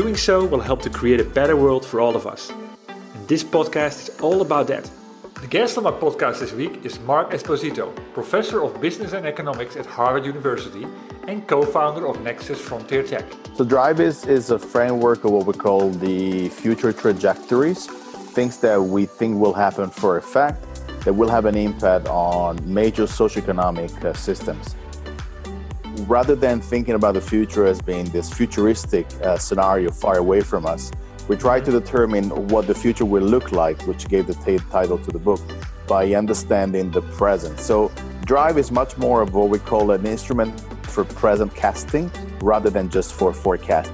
And doing so will help to create a better world for all of us. And this podcast is all about that. The guest on my podcast this week is Mark Esposito, professor of business and economics at Harvard University and co founder of Nexus Frontier Tech. So, Drive is, is a framework of what we call the future trajectories, things that we think will happen for a fact that will have an impact on major socioeconomic uh, systems rather than thinking about the future as being this futuristic uh, scenario far away from us, we try to determine what the future will look like, which gave the t- title to the book, by understanding the present. So, Drive is much more of what we call an instrument for present casting rather than just for forecast.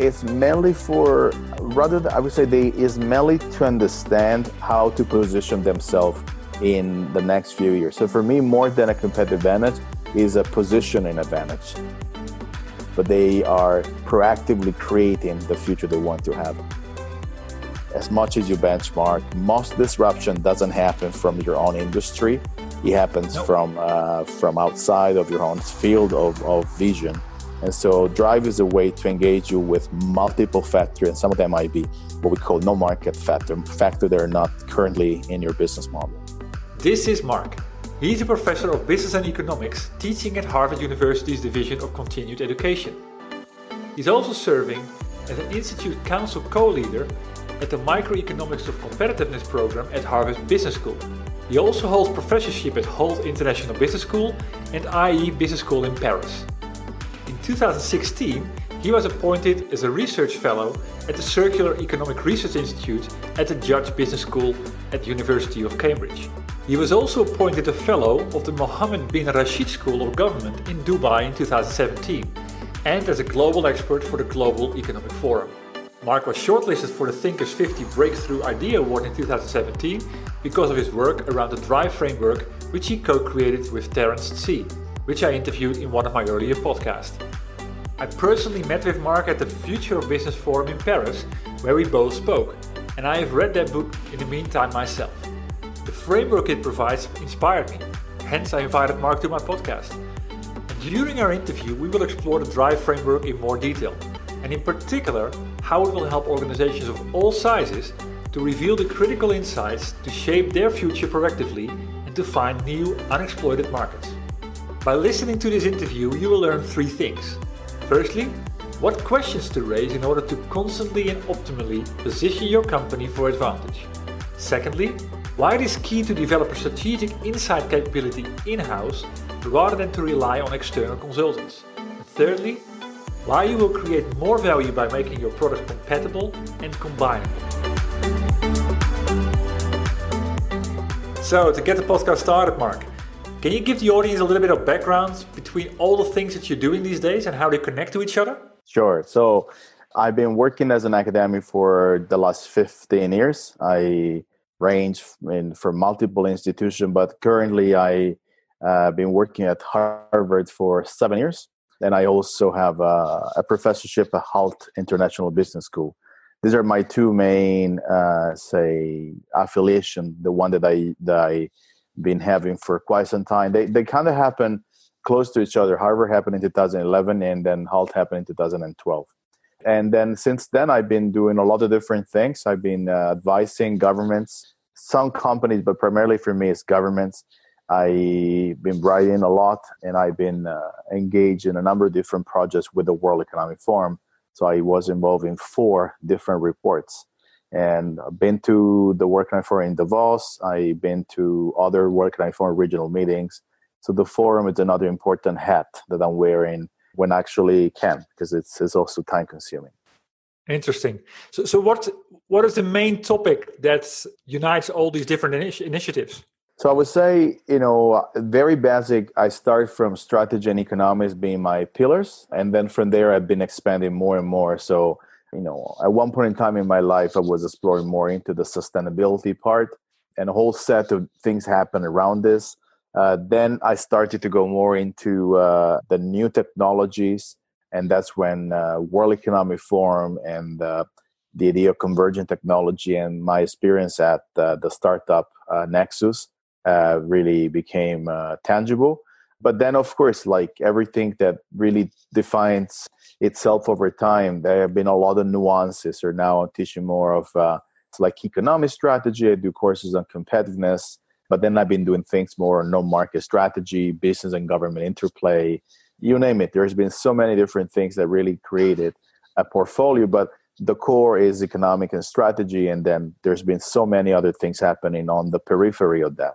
It's mainly for, rather than, I would say, they is mainly to understand how to position themselves in the next few years. So, for me, more than a competitive advantage, is a positioning advantage. But they are proactively creating the future they want to have. As much as you benchmark, most disruption doesn't happen from your own industry. It happens nope. from uh, from outside of your own field of, of vision. And so drive is a way to engage you with multiple factors, and some of them might be what we call no market factor, factor that are not currently in your business model. This is Mark. He's a professor of business and economics teaching at Harvard University's Division of Continued Education. He's also serving as an Institute Council co-leader at the Microeconomics of Competitiveness program at Harvard Business School. He also holds professorship at Hult International Business School and IE Business School in Paris. In 2016, he was appointed as a research fellow at the Circular Economic Research Institute at the Judge Business School at the University of Cambridge. He was also appointed a Fellow of the Mohammed bin Rashid School of Government in Dubai in 2017 and as a global expert for the Global Economic Forum. Mark was shortlisted for the Thinkers 50 Breakthrough Idea Award in 2017 because of his work around the Drive framework, which he co created with Terence Tse, which I interviewed in one of my earlier podcasts. I personally met with Mark at the Future of Business Forum in Paris, where we both spoke, and I have read that book in the meantime myself. The framework it provides inspired me, hence, I invited Mark to my podcast. During our interview, we will explore the Drive framework in more detail, and in particular, how it will help organizations of all sizes to reveal the critical insights to shape their future proactively and to find new unexploited markets. By listening to this interview, you will learn three things. Firstly, what questions to raise in order to constantly and optimally position your company for advantage. Secondly, why it is key to develop a strategic insight capability in house rather than to rely on external consultants. And thirdly, why you will create more value by making your product compatible and combinable. So, to get the podcast started, Mark, can you give the audience a little bit of background between all the things that you're doing these days and how they connect to each other? Sure. So I've been working as an academic for the last 15 years. I range in for multiple institutions, but currently I uh, been working at Harvard for seven years, and I also have a, a professorship at Hult International Business School. These are my two main, uh, say, affiliation. The one that I that I been having for quite some time. They they kind of happen close to each other. Harvard happened in 2011, and then Hult happened in 2012. And then since then, I've been doing a lot of different things. I've been uh, advising governments, some companies, but primarily for me, it's governments, I've been writing a lot and I've been uh, engaged in a number of different projects with the World Economic Forum. So I was involved in four different reports. And I've been to the World Economic Forum in Davos. I've been to other World Economic Forum regional meetings. So the forum is another important hat that I'm wearing when actually can, because it's, it's also time consuming. Interesting. So, so what what is the main topic that unites all these different initi- initiatives? So I would say, you know, very basic. I start from strategy and economics being my pillars, and then from there I've been expanding more and more. So, you know, at one point in time in my life, I was exploring more into the sustainability part, and a whole set of things happened around this. Uh, then I started to go more into uh, the new technologies, and that's when uh, World Economic Forum and uh, the idea of convergent technology and my experience at uh, the startup Nexus really became tangible. But then, of course, like everything that really defines itself over time, there have been a lot of nuances. Or now I'm teaching more of like economic strategy. I do courses on competitiveness, but then I've been doing things more on no market strategy, business and government interplay, you name it. There's been so many different things that really created a portfolio. But the core is economic and strategy, and then there's been so many other things happening on the periphery of that.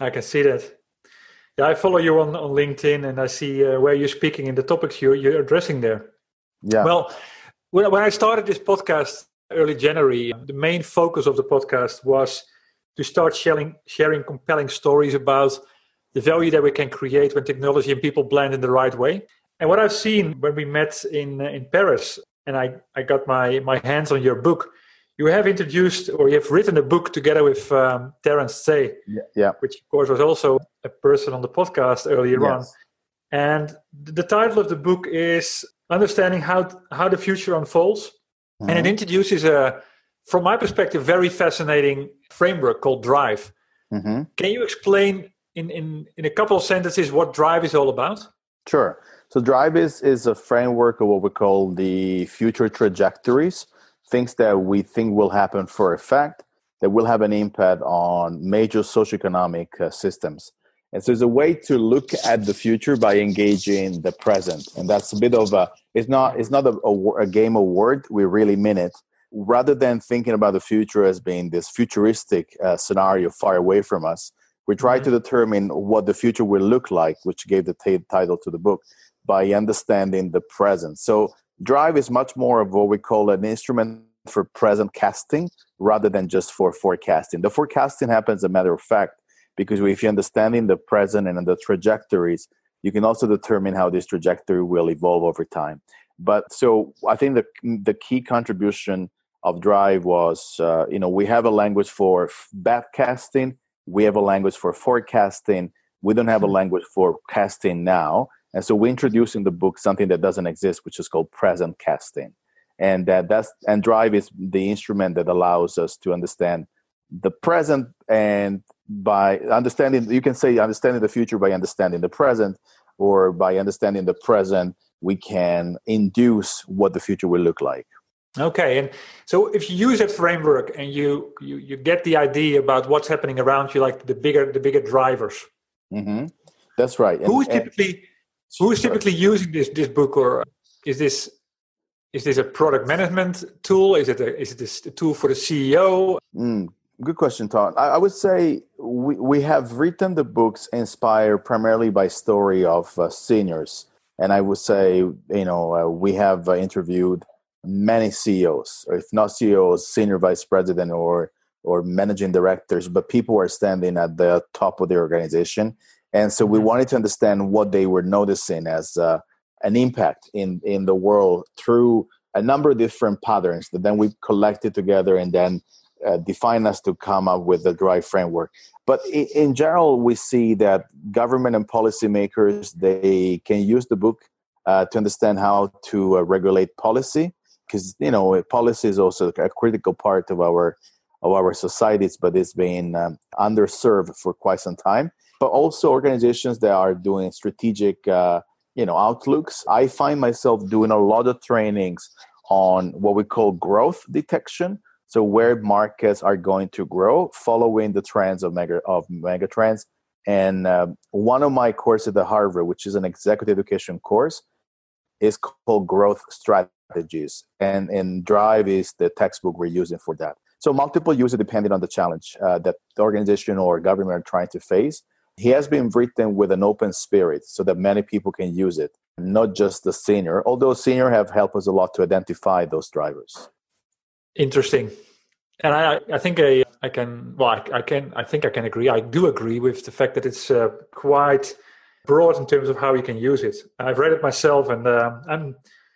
I can see that. Yeah, I follow you on, on LinkedIn and I see uh, where you're speaking in the topics you, you're addressing there. Yeah. Well, when, when I started this podcast early January, the main focus of the podcast was to start sharing, sharing compelling stories about the value that we can create when technology and people blend in the right way. And what I've seen when we met in, in Paris and I, I got my, my hands on your book, you have introduced or you have written a book together with um, Terence Tse, yeah, yeah, which of course was also a person on the podcast earlier yes. on. And the title of the book is Understanding How How the Future Unfolds, mm-hmm. and it mm-hmm. introduces a, from my perspective, very fascinating framework called Drive. Mm-hmm. Can you explain in, in in a couple of sentences what Drive is all about? Sure. So Drive is is a framework of what we call the future trajectories things that we think will happen for a fact that will have an impact on major socioeconomic uh, systems. And so it's a way to look at the future by engaging the present. And that's a bit of a, it's not, it's not a, a, a game of word. We really mean it. Rather than thinking about the future as being this futuristic uh, scenario far away from us, we try mm-hmm. to determine what the future will look like, which gave the t- title to the book, by understanding the present. So Drive is much more of what we call an instrument for present casting rather than just for forecasting. The forecasting happens as a matter of fact because if you're understanding the present and the trajectories, you can also determine how this trajectory will evolve over time. But so I think the the key contribution of Drive was, uh, you know, we have a language for backcasting, we have a language for forecasting, we don't have a hmm. language for casting now. And so we introduce in the book something that doesn't exist, which is called present casting. And that that's and Drive is the instrument that allows us to understand the present and by understanding you can say understanding the future by understanding the present or by understanding the present we can induce what the future will look like okay and so if you use that framework and you you, you get the idea about what's happening around you like the bigger the bigger drivers mm-hmm. that's right who is typically who is typically using this this book, or is this is this a product management tool? Is it a, is it a tool for the CEO? Mm, good question, Todd. I, I, would say we we have written the books inspired primarily by story of uh, seniors, and I would say you know uh, we have uh, interviewed many CEOs, or if not CEOs, senior vice president or or managing directors, but people are standing at the top of the organization. And so we mm-hmm. wanted to understand what they were noticing as uh, an impact in in the world through a number of different patterns that then we collected together and then uh, define us to come up with the drive framework. But in, in general we see that government and policymakers they can use the book uh, to understand how to uh, regulate policy because you know policy is also a critical part of our of our societies but it's been um, underserved for quite some time. But also organizations that are doing strategic uh, you know outlooks. I find myself doing a lot of trainings on what we call growth detection so where markets are going to grow following the trends of mega of mega trends And uh, one of my courses at Harvard, which is an executive education course, is called Growth Strategies. And, and Drive is the textbook we're using for that. So multiple users depending on the challenge uh, that the organization or government are trying to face. He has been written with an open spirit so that many people can use it, not just the senior, although senior have helped us a lot to identify those drivers. Interesting. And I, I think I, I can, well, I, I, can, I think I can agree. I do agree with the fact that it's uh, quite broad in terms of how you can use it. I've read it myself, and uh, and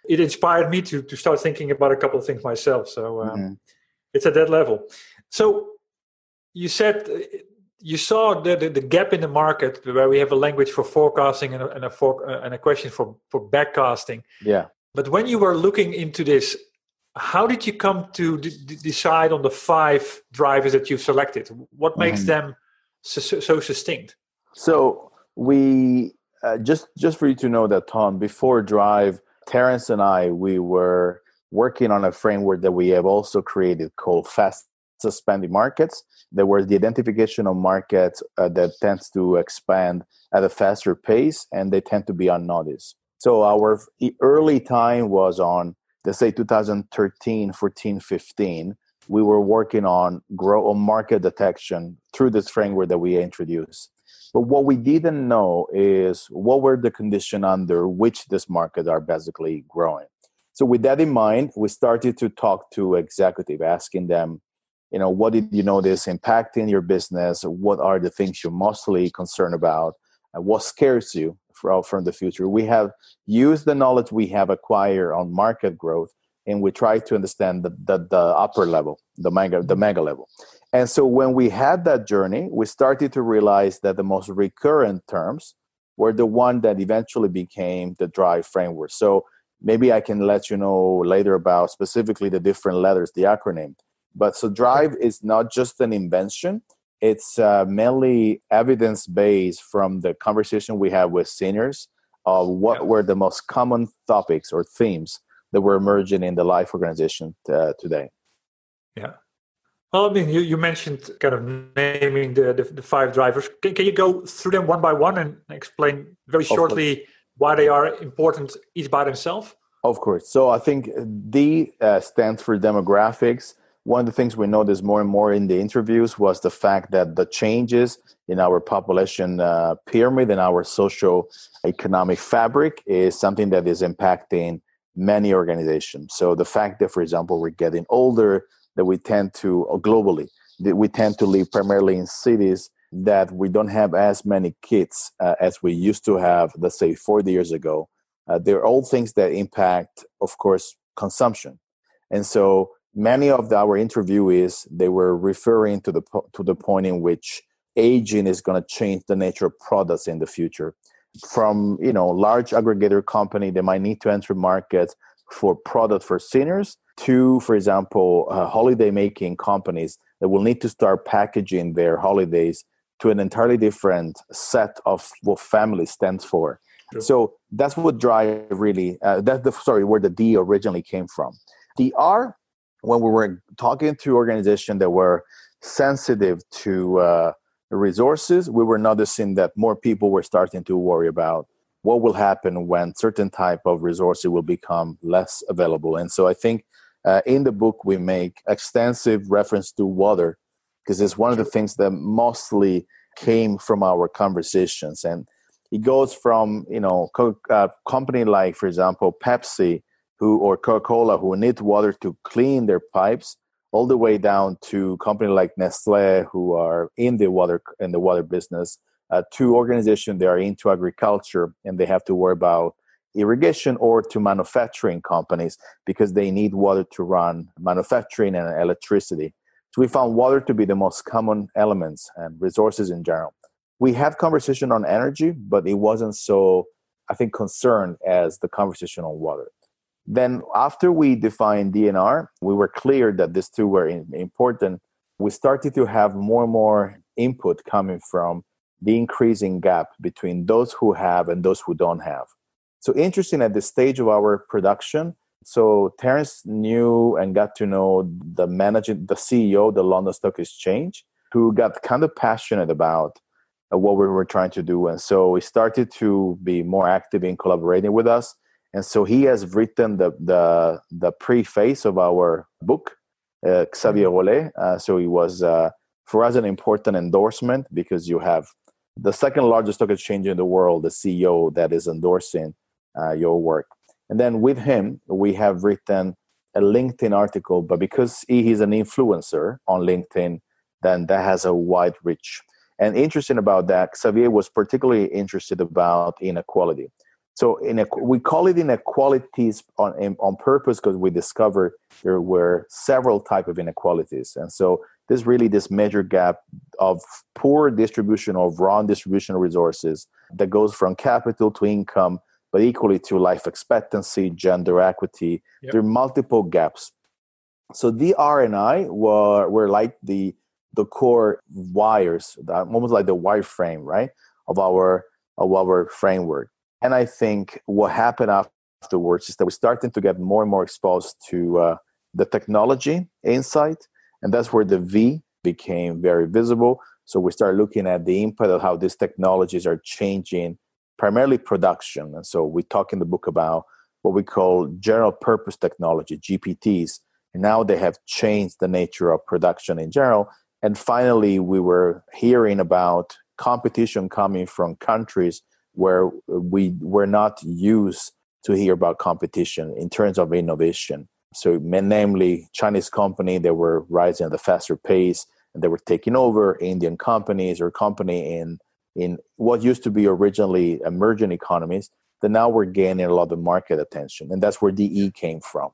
it inspired me to to start thinking about a couple of things myself. So um, mm-hmm. it's at that level. So you said you saw the, the, the, gap in the market where we have a language for forecasting and a, and a, for, uh, and a question for, for backcasting. Yeah. But when you were looking into this, how did you come to d- decide on the five drivers that you've selected? What makes mm-hmm. them so, so, succinct? So we uh, just just for you to know that Ton, before Drive, Terence and I we were working on a framework that we have also created called Fast Expanding Markets. There was the identification of markets uh, that tends to expand at a faster pace, and they tend to be unnoticed. So our early time was on let's say 2013 14 15 we were working on grow on market detection through this framework that we introduced but what we didn't know is what were the conditions under which this market are basically growing so with that in mind we started to talk to executive asking them you know what did you notice impacting your business what are the things you're mostly concerned about what scares you from the future. We have used the knowledge we have acquired on market growth, and we try to understand the, the, the upper level, the mega, the mega level. And so when we had that journey, we started to realize that the most recurrent terms were the one that eventually became the drive framework. So maybe I can let you know later about specifically the different letters, the acronym. But so drive is not just an invention, it's uh, mainly evidence based from the conversation we had with seniors of what were the most common topics or themes that were emerging in the life organization uh, today. Yeah. Well, I mean, you, you mentioned kind of naming the, the, the five drivers. Can, can you go through them one by one and explain very shortly why they are important each by themselves? Of course. So I think D uh, stands for demographics one of the things we noticed more and more in the interviews was the fact that the changes in our population uh, pyramid and our social economic fabric is something that is impacting many organizations. So the fact that, for example, we're getting older, that we tend to uh, globally, that we tend to live primarily in cities that we don't have as many kids uh, as we used to have, let's say, 40 years ago. Uh, they're all things that impact, of course, consumption. And so many of our interviewees they were referring to the to the point in which aging is going to change the nature of products in the future from you know large aggregator company they might need to enter markets for product for seniors to for example uh, holiday making companies that will need to start packaging their holidays to an entirely different set of what family stands for sure. so that's what drive really uh, that's the sorry where the d originally came from the r when we were talking to organizations that were sensitive to uh, resources, we were noticing that more people were starting to worry about what will happen when certain type of resources will become less available. And so I think uh, in the book we make extensive reference to water because it's one of the things that mostly came from our conversations. And it goes from you know co- uh, company like for example pepsi who or Coca-Cola who need water to clean their pipes, all the way down to company like Nestle who are in the water in the water business, uh, to organizations that are into agriculture and they have to worry about irrigation or to manufacturing companies because they need water to run manufacturing and electricity. So we found water to be the most common elements and resources in general. We had conversation on energy, but it wasn't so, I think, concerned as the conversation on water. Then, after we defined DNR, we were clear that these two were important. We started to have more and more input coming from the increasing gap between those who have and those who don't have. So, interesting at the stage of our production. So, Terence knew and got to know the manager, the CEO of the London Stock Exchange, who got kind of passionate about what we were trying to do. And so he started to be more active in collaborating with us. And so he has written the the, the preface of our book, uh, Xavier mm-hmm. Rolet. Uh, so it was uh, for us an important endorsement because you have the second largest stock exchange in the world, the CEO that is endorsing uh, your work. And then with him, we have written a LinkedIn article, but because he is an influencer on LinkedIn, then that has a wide reach. And interesting about that, Xavier was particularly interested about inequality. So in we call it inequalities on on purpose because we discovered there were several type of inequalities, and so there's really this major gap of poor distribution of raw distribution of resources that goes from capital to income, but equally to life expectancy, gender equity. Yep. There are multiple gaps. So DR and I were were like the the core wires, almost like the wireframe, right, of our of our framework. And I think what happened afterwards is that we're starting to get more and more exposed to uh, the technology insight, and that's where the V became very visible. So we start looking at the impact of how these technologies are changing primarily production. And so we talk in the book about what we call general purpose technology, GPTs. And now they have changed the nature of production in general. And finally, we were hearing about competition coming from countries where we were not used to hear about competition in terms of innovation. So, namely, Chinese company they were rising at a faster pace, and they were taking over Indian companies or company in in what used to be originally emerging economies that now we're gaining a lot of market attention, and that's where DE came from.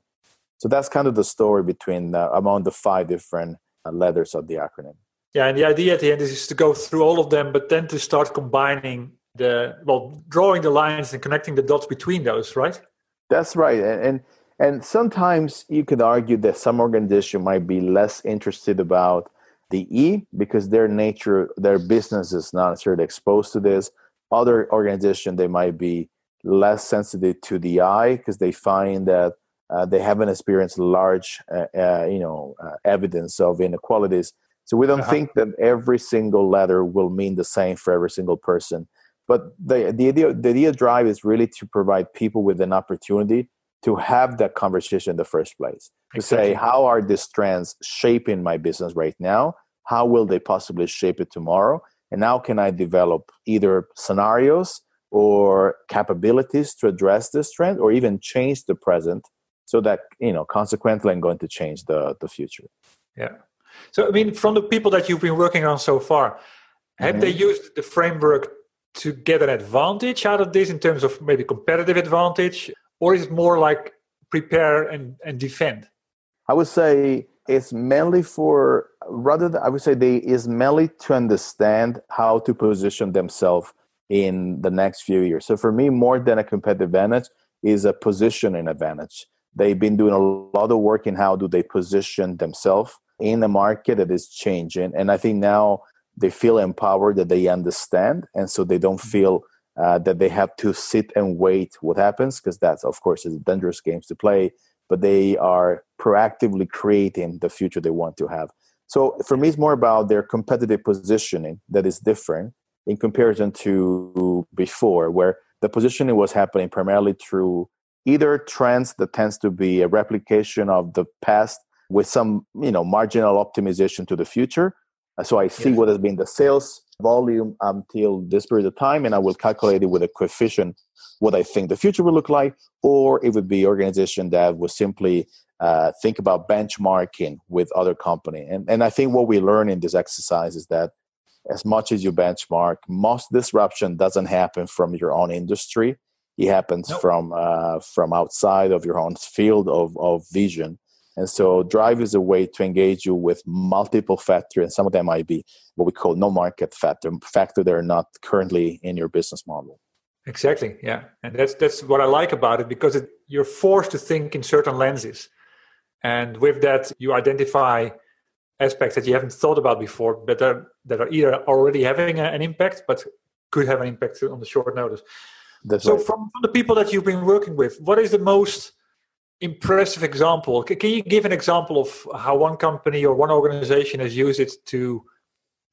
So that's kind of the story between uh, among the five different uh, letters of the acronym. Yeah, and the idea at the end is to go through all of them, but then to start combining the well, drawing the lines and connecting the dots between those, right? That's right, and and, and sometimes you could argue that some organization might be less interested about the E because their nature, their business is not necessarily exposed to this. Other organization they might be less sensitive to the I because they find that uh, they haven't experienced large, uh, uh, you know, uh, evidence of inequalities. So we don't uh-huh. think that every single letter will mean the same for every single person. But the, the idea, the idea drive is really to provide people with an opportunity to have that conversation in the first place. To exactly. say, how are these trends shaping my business right now? How will they possibly shape it tomorrow? And how can I develop either scenarios or capabilities to address this trend or even change the present so that you know consequently i'm going to change the the future yeah so i mean from the people that you've been working on so far have mm-hmm. they used the framework to get an advantage out of this in terms of maybe competitive advantage or is it more like prepare and, and defend i would say it's mainly for rather than i would say they is mainly to understand how to position themselves in the next few years so for me more than a competitive advantage is a positioning advantage They've been doing a lot of work in how do they position themselves in a market that is changing. And I think now they feel empowered that they understand. And so they don't mm-hmm. feel uh, that they have to sit and wait what happens, because that's, of course, is dangerous games to play. But they are proactively creating the future they want to have. So for me, it's more about their competitive positioning that is different in comparison to before, where the positioning was happening primarily through either trends that tends to be a replication of the past with some you know marginal optimization to the future so i see yeah. what has been the sales volume until this period of time and i will calculate it with a coefficient what i think the future will look like or it would be organization that will simply uh, think about benchmarking with other company and, and i think what we learn in this exercise is that as much as you benchmark most disruption doesn't happen from your own industry it happens nope. from uh, from outside of your own field of, of vision and so drive is a way to engage you with multiple factors and some of them might be what we call no market factor factor that are not currently in your business model. Exactly yeah. And that's that's what i like about it because it, you're forced to think in certain lenses. And with that you identify aspects that you haven't thought about before but that are, that are either already having a, an impact but could have an impact on the short notice. That's so, right. from, from the people that you've been working with, what is the most impressive example? Can, you give an example of how one company or one organization has used it to,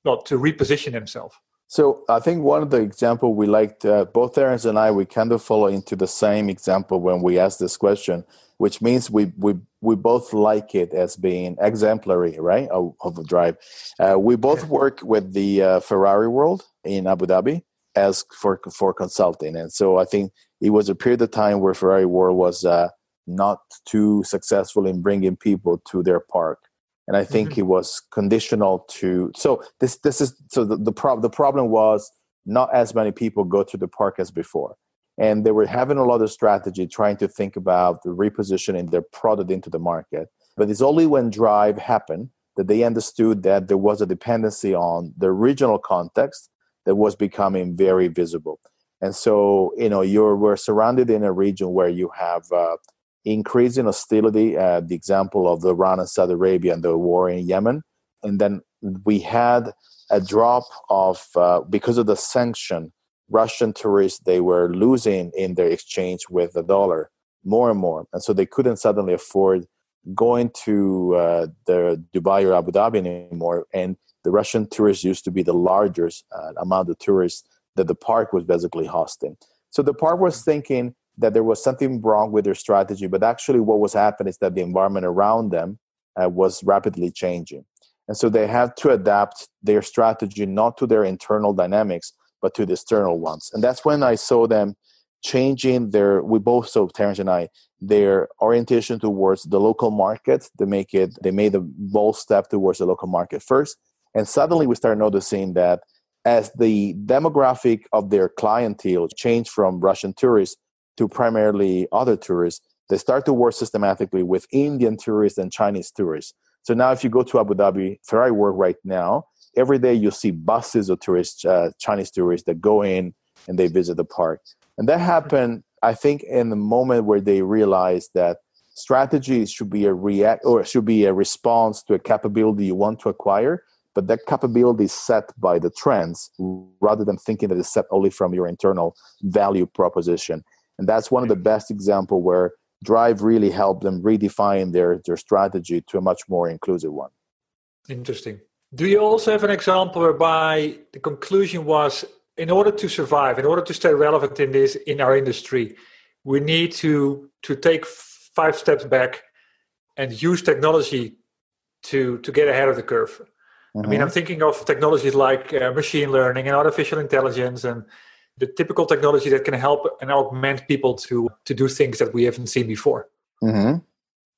not to reposition themselves? So I think one of the example we liked, uh, both Terence and I, we kind of follow into the same example when we ask this question, which means we we we both like it as being exemplary, right? Of, of a drive. Uh, we both work with the uh, Ferrari World in Abu Dhabi as for for consulting, and so I think it was a period of time where Ferrari World was uh, not too successful in bringing people to their park and I think mm-hmm. it was conditional to. So this this is so the the, prob- the problem was not as many people go to the park as before, and they were having a lot of strategy trying to think about the repositioning their product into the market. But it's only when Drive happened that they understood that there was a dependency on the regional context that was becoming very visible. And so, you know, you're we're surrounded in a region where you have uh, increasing hostility, uh, the example of the Iran and Saudi Arabia and the war in Yemen. And then we had a drop of, uh, because of the sanction, Russian tourists, they were losing in their exchange with the dollar more and more. And so they couldn't suddenly afford going to uh, the Dubai or Abu Dhabi anymore. And the Russian tourists used to be the largest uh, amount of tourists that the park was basically hosting. So the park was thinking, that there was something wrong with their strategy, but actually, what was happening is that the environment around them uh, was rapidly changing. And so they had to adapt their strategy not to their internal dynamics, but to the external ones. And that's when I saw them changing their, we both saw, Terence and I, their orientation towards the local market. They make it, they made a bold step towards the local market first. And suddenly we started noticing that as the demographic of their clientele changed from Russian tourists to primarily other tourists, they start to work systematically with Indian tourists and Chinese tourists. So now, if you go to Abu Dhabi, where I work right now, every day you see buses of tourists, uh, Chinese tourists that go in and they visit the park. And that happened, I think, in the moment where they realized that strategy should be a react or should be a response to a capability you want to acquire, but that capability is set by the trends rather than thinking that it's set only from your internal value proposition and that's one of the best example where drive really helped them redefine their their strategy to a much more inclusive one interesting do you also have an example whereby the conclusion was in order to survive in order to stay relevant in this in our industry we need to to take five steps back and use technology to to get ahead of the curve mm-hmm. i mean i'm mm-hmm. thinking of technologies like uh, machine learning and artificial intelligence and the typical technology that can help and augment people to to do things that we haven't seen before. Mm-hmm.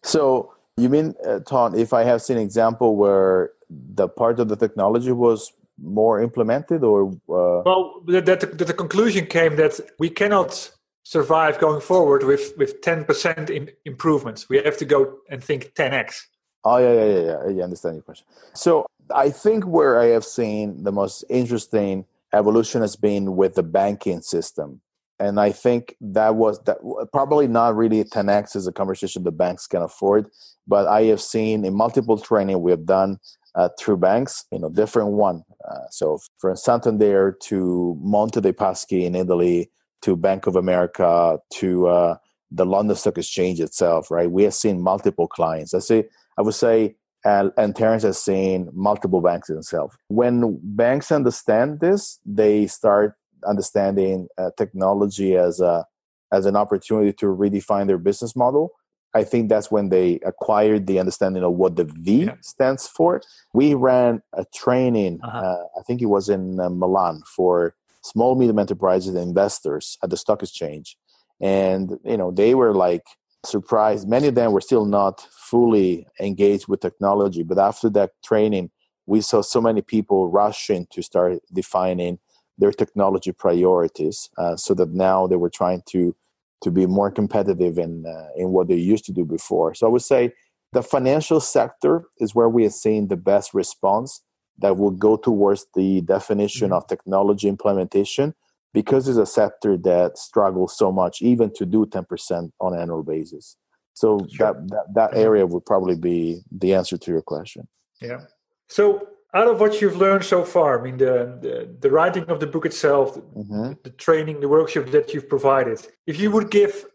So you mean, uh, Ton, if I have seen an example where the part of the technology was more implemented, or uh... well, that, that the, the conclusion came that we cannot survive going forward with with ten percent improvements. We have to go and think ten x. Oh yeah, yeah, yeah, yeah. I understand your question. So I think where I have seen the most interesting evolution has been with the banking system. And i think that was that probably not really 10x is a conversation the banks can afford but i have seen in multiple training we have done uh, through banks you know different one uh, so from santander to monte dei paschi in italy to bank of america to uh, the london stock exchange itself right? We have seen multiple clients. I say i would say and, and Terence has seen multiple banks themselves. When banks understand this, they start understanding uh, technology as a as an opportunity to redefine their business model. I think that's when they acquired the understanding of what the V yeah. stands for. We ran a training, uh-huh. uh, I think it was in uh, Milan, for small medium enterprises and investors at the stock exchange, and you know they were like surprised. Many of them were still not fully engaged with technology, but after that training, we saw so many people rushing to start defining their technology priorities, uh, so that now they were trying to to be more competitive in uh, in what they used to do before. So I would say the financial sector is where we are seeing the best response that will go towards the definition mm-hmm. of technology implementation because it's a sector that struggles so much even to do 10% on an annual basis. So sure. that, that, that area would probably be the answer to your question. Yeah. So out of what you've learned so far i mean the the, the writing of the book itself mm-hmm. the training the workshop that you've provided if you would give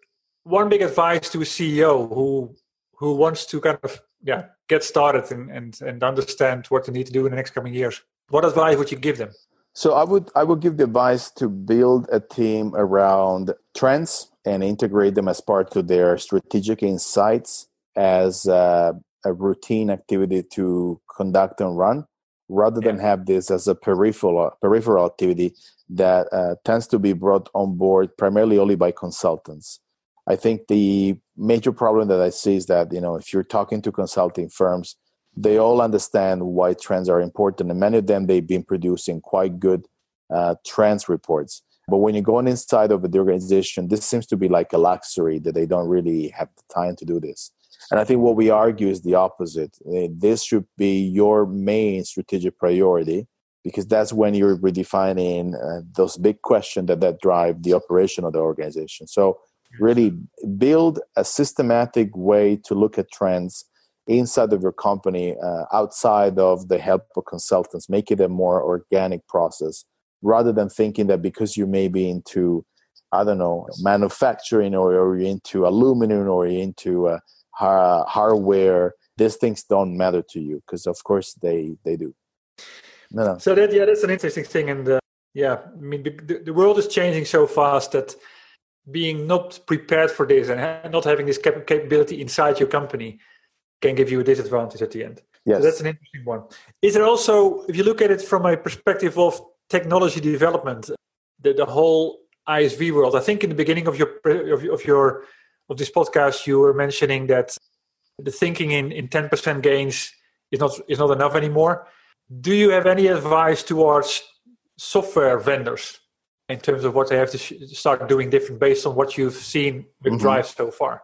one big advice to a ceo who who wants to kind of yeah get started and and, and understand what they need to do in the next coming years what advice would you give them So I would I would give the advice to build a team around trends and integrate them as part of their strategic insights as a, a routine activity to conduct and run, rather yeah. than have this as a peripheral peripheral activity that uh, tends to be brought on board primarily only by consultants. I think the major problem that I see is that you know if you're talking to consulting firms, they all understand why trends are important, and many of them they've been producing quite good uh, trends reports. But when you go inside of the organization, this seems to be like a luxury that they don't really have the time to do this. And I think what we argue is the opposite. Uh, this should be your main strategic priority because that's when you're redefining uh, those big questions that, that drive the operation of the organization. So really build a systematic way to look at trends inside of your company uh, outside of the help of consultants make it a more organic process rather than thinking that because you may be into i don't know manufacturing or, or into aluminum or you're into uh, hardware these things don't matter to you because of course they they do no, no. so that yeah that's an interesting thing and uh, yeah i mean the, the world is changing so fast that being not prepared for this and not having this capability inside your company can give you a disadvantage at the end. Yes. So that's an interesting one. Is there also, if you look at it from a perspective of technology development, the, the whole ISV world, I think in the beginning of your of, of your of this podcast, you were mentioning that the thinking in, in 10% gains is not is not enough anymore. Do you have any advice towards software vendors in terms of what they have to sh- start doing different based on what you've seen with mm-hmm. Drive so far?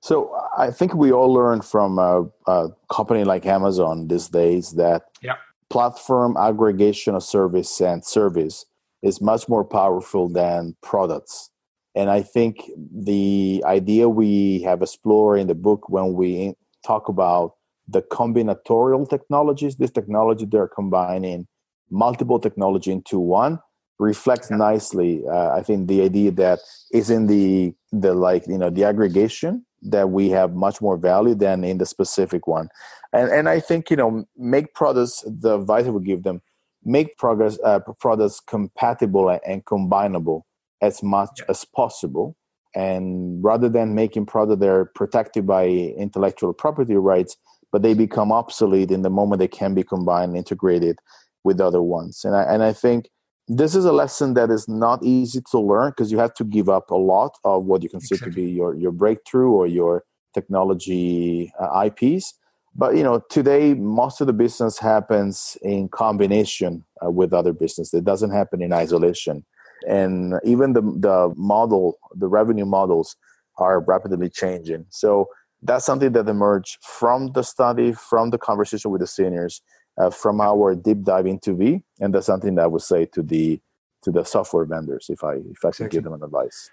So I think we all learned from a, a, company like Amazon these days that yeah. platform aggregation of service and service is much more powerful than products. And I think the idea we have explored in the book when we talk about the combinatorial technologies, this technology they're combining multiple technology into one, reflects nicely uh, i think the idea that is in the the like you know the aggregation that we have much more value than in the specific one. And and i think you know make products the advice i would give them make progress uh, products compatible and combinable as much yeah. as possible. And rather than making products that are protected by intellectual property rights but they become obsolete in the moment they can be combined integrated with other ones. And i and i think this is a lesson that is not easy to learn because you have to give up a lot of what you consider exactly. to be your, your breakthrough or your technology uh, IPs. But you know, today most of the business happens in combination uh, with other business. It doesn't happen in isolation, and even the the model, the revenue models, are rapidly changing. So that's something that emerged from the study, from the conversation with the seniors, uh, from our deep dive into V, and that's something that I would say to the to the software vendors if I if I could give them an advice.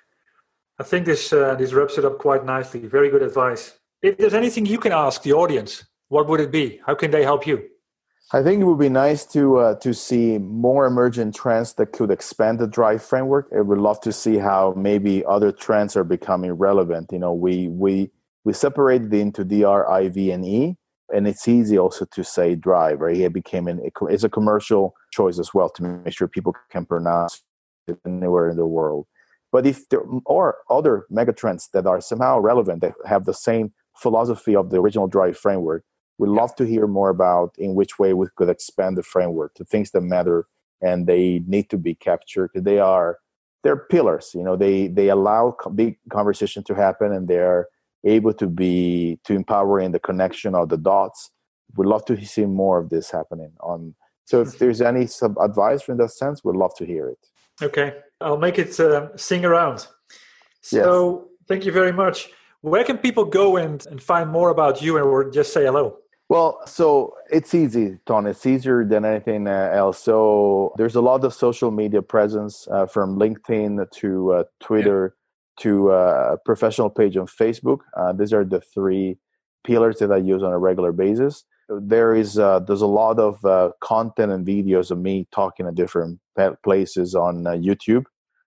I think this uh, this wraps it up quite nicely. Very good advice. If there's anything you can ask the audience, what would it be? How can they help you? I think it would be nice to uh, to see more emergent trends that could expand the Drive framework. I would love to see how maybe other trends are becoming relevant. You know, we we we separated into DR, IV, and E, and it's easy also to say drive right? It became an it's a commercial choice as well to make sure people can pronounce it anywhere in the world. But if there are other megatrends that are somehow relevant that have the same philosophy of the original drive framework we'd love to hear more about in which way we could expand the framework to things that matter and they need to be captured. Because they are they're pillars you know they they allow big conversation to happen and they're able to be to empowering the connection of the dots. We'd love to see more of this happening. On so if there's any sub advice in that sense, we'd love to hear it. Okay, I'll make it uh, sing around. So yes. thank you very much. Where can people go and, and find more about you and or just say hello? Well, so it's easy, Ton. It's easier than anything uh, else. So there's a lot of social media presence uh, from LinkedIn to uh, Twitter to uh, a professional page on Facebook. Uh, these are the three pillars that I use on a regular basis. There is uh, there's a lot of uh, content and videos of me talking at different places on uh, YouTube.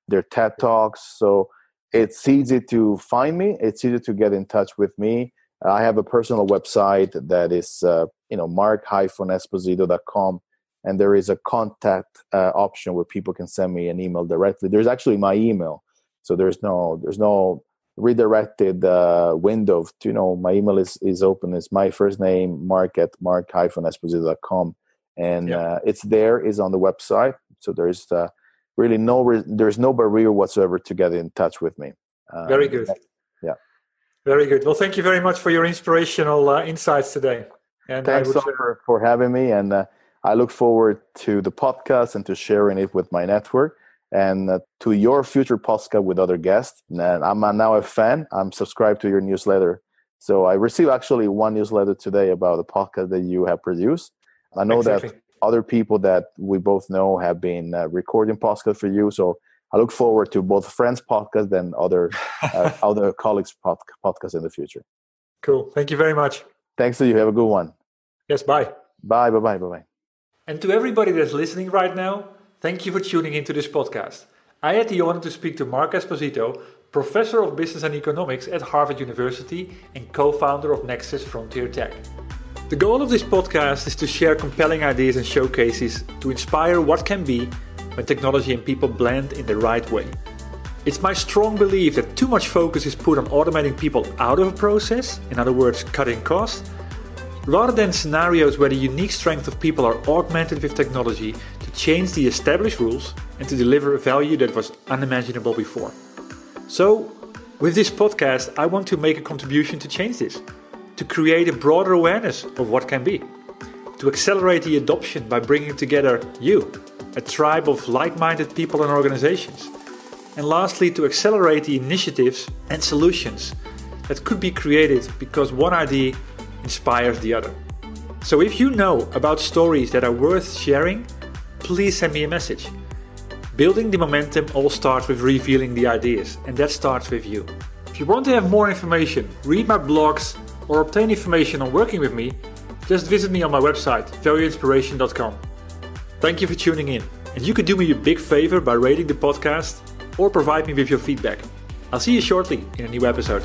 There are TED talks, so it's easy to find me. It's easy to get in touch with me. I have a personal website that is uh, you know mark-esposito.com and there is a contact uh, option where people can send me an email directly. There's actually my email, so there's no there's no redirected uh, window. To, you know, my email is is open. It's my first name mark at mark hyphen esposito.com and yep. uh, it's there. is on the website. So there's uh, really no re- there's no barrier whatsoever to get in touch with me. Very um, good. Yeah. Very good. Well, thank you very much for your inspirational uh, insights today. And thanks so for, for having me. And uh, I look forward to the podcast and to sharing it with my network and uh, to your future podcast with other guests. And I'm now a fan. I'm subscribed to your newsletter. So I received actually one newsletter today about the podcast that you have produced. I know exactly. that other people that we both know have been uh, recording podcast for you. So I look forward to both friends podcast and other uh, other colleagues pod- podcasts in the future. Cool. Thank you very much. Thanks to you. Have a good one. Yes. Bye. Bye. Bye. Bye. Bye. Bye. And to everybody that's listening right now, thank you for tuning into this podcast. I had the honor to speak to Mark Esposito, professor of business and economics at Harvard University and co-founder of Nexus Frontier Tech. The goal of this podcast is to share compelling ideas and showcases to inspire what can be when technology and people blend in the right way. It's my strong belief that too much focus is put on automating people out of a process, in other words, cutting costs, rather than scenarios where the unique strength of people are augmented with technology change the established rules and to deliver a value that was unimaginable before. So, with this podcast, I want to make a contribution to change this, to create a broader awareness of what can be, to accelerate the adoption by bringing together you, a tribe of like minded people and organizations. And lastly, to accelerate the initiatives and solutions that could be created because one idea inspires the other. So if you know about stories that are worth sharing, please send me a message. Building the momentum all starts with revealing the ideas, and that starts with you. If you want to have more information, read my blogs, or obtain information on working with me, just visit me on my website, valueinspiration.com. Thank you for tuning in. And you could do me a big favor by rating the podcast or provide me with your feedback. I'll see you shortly in a new episode.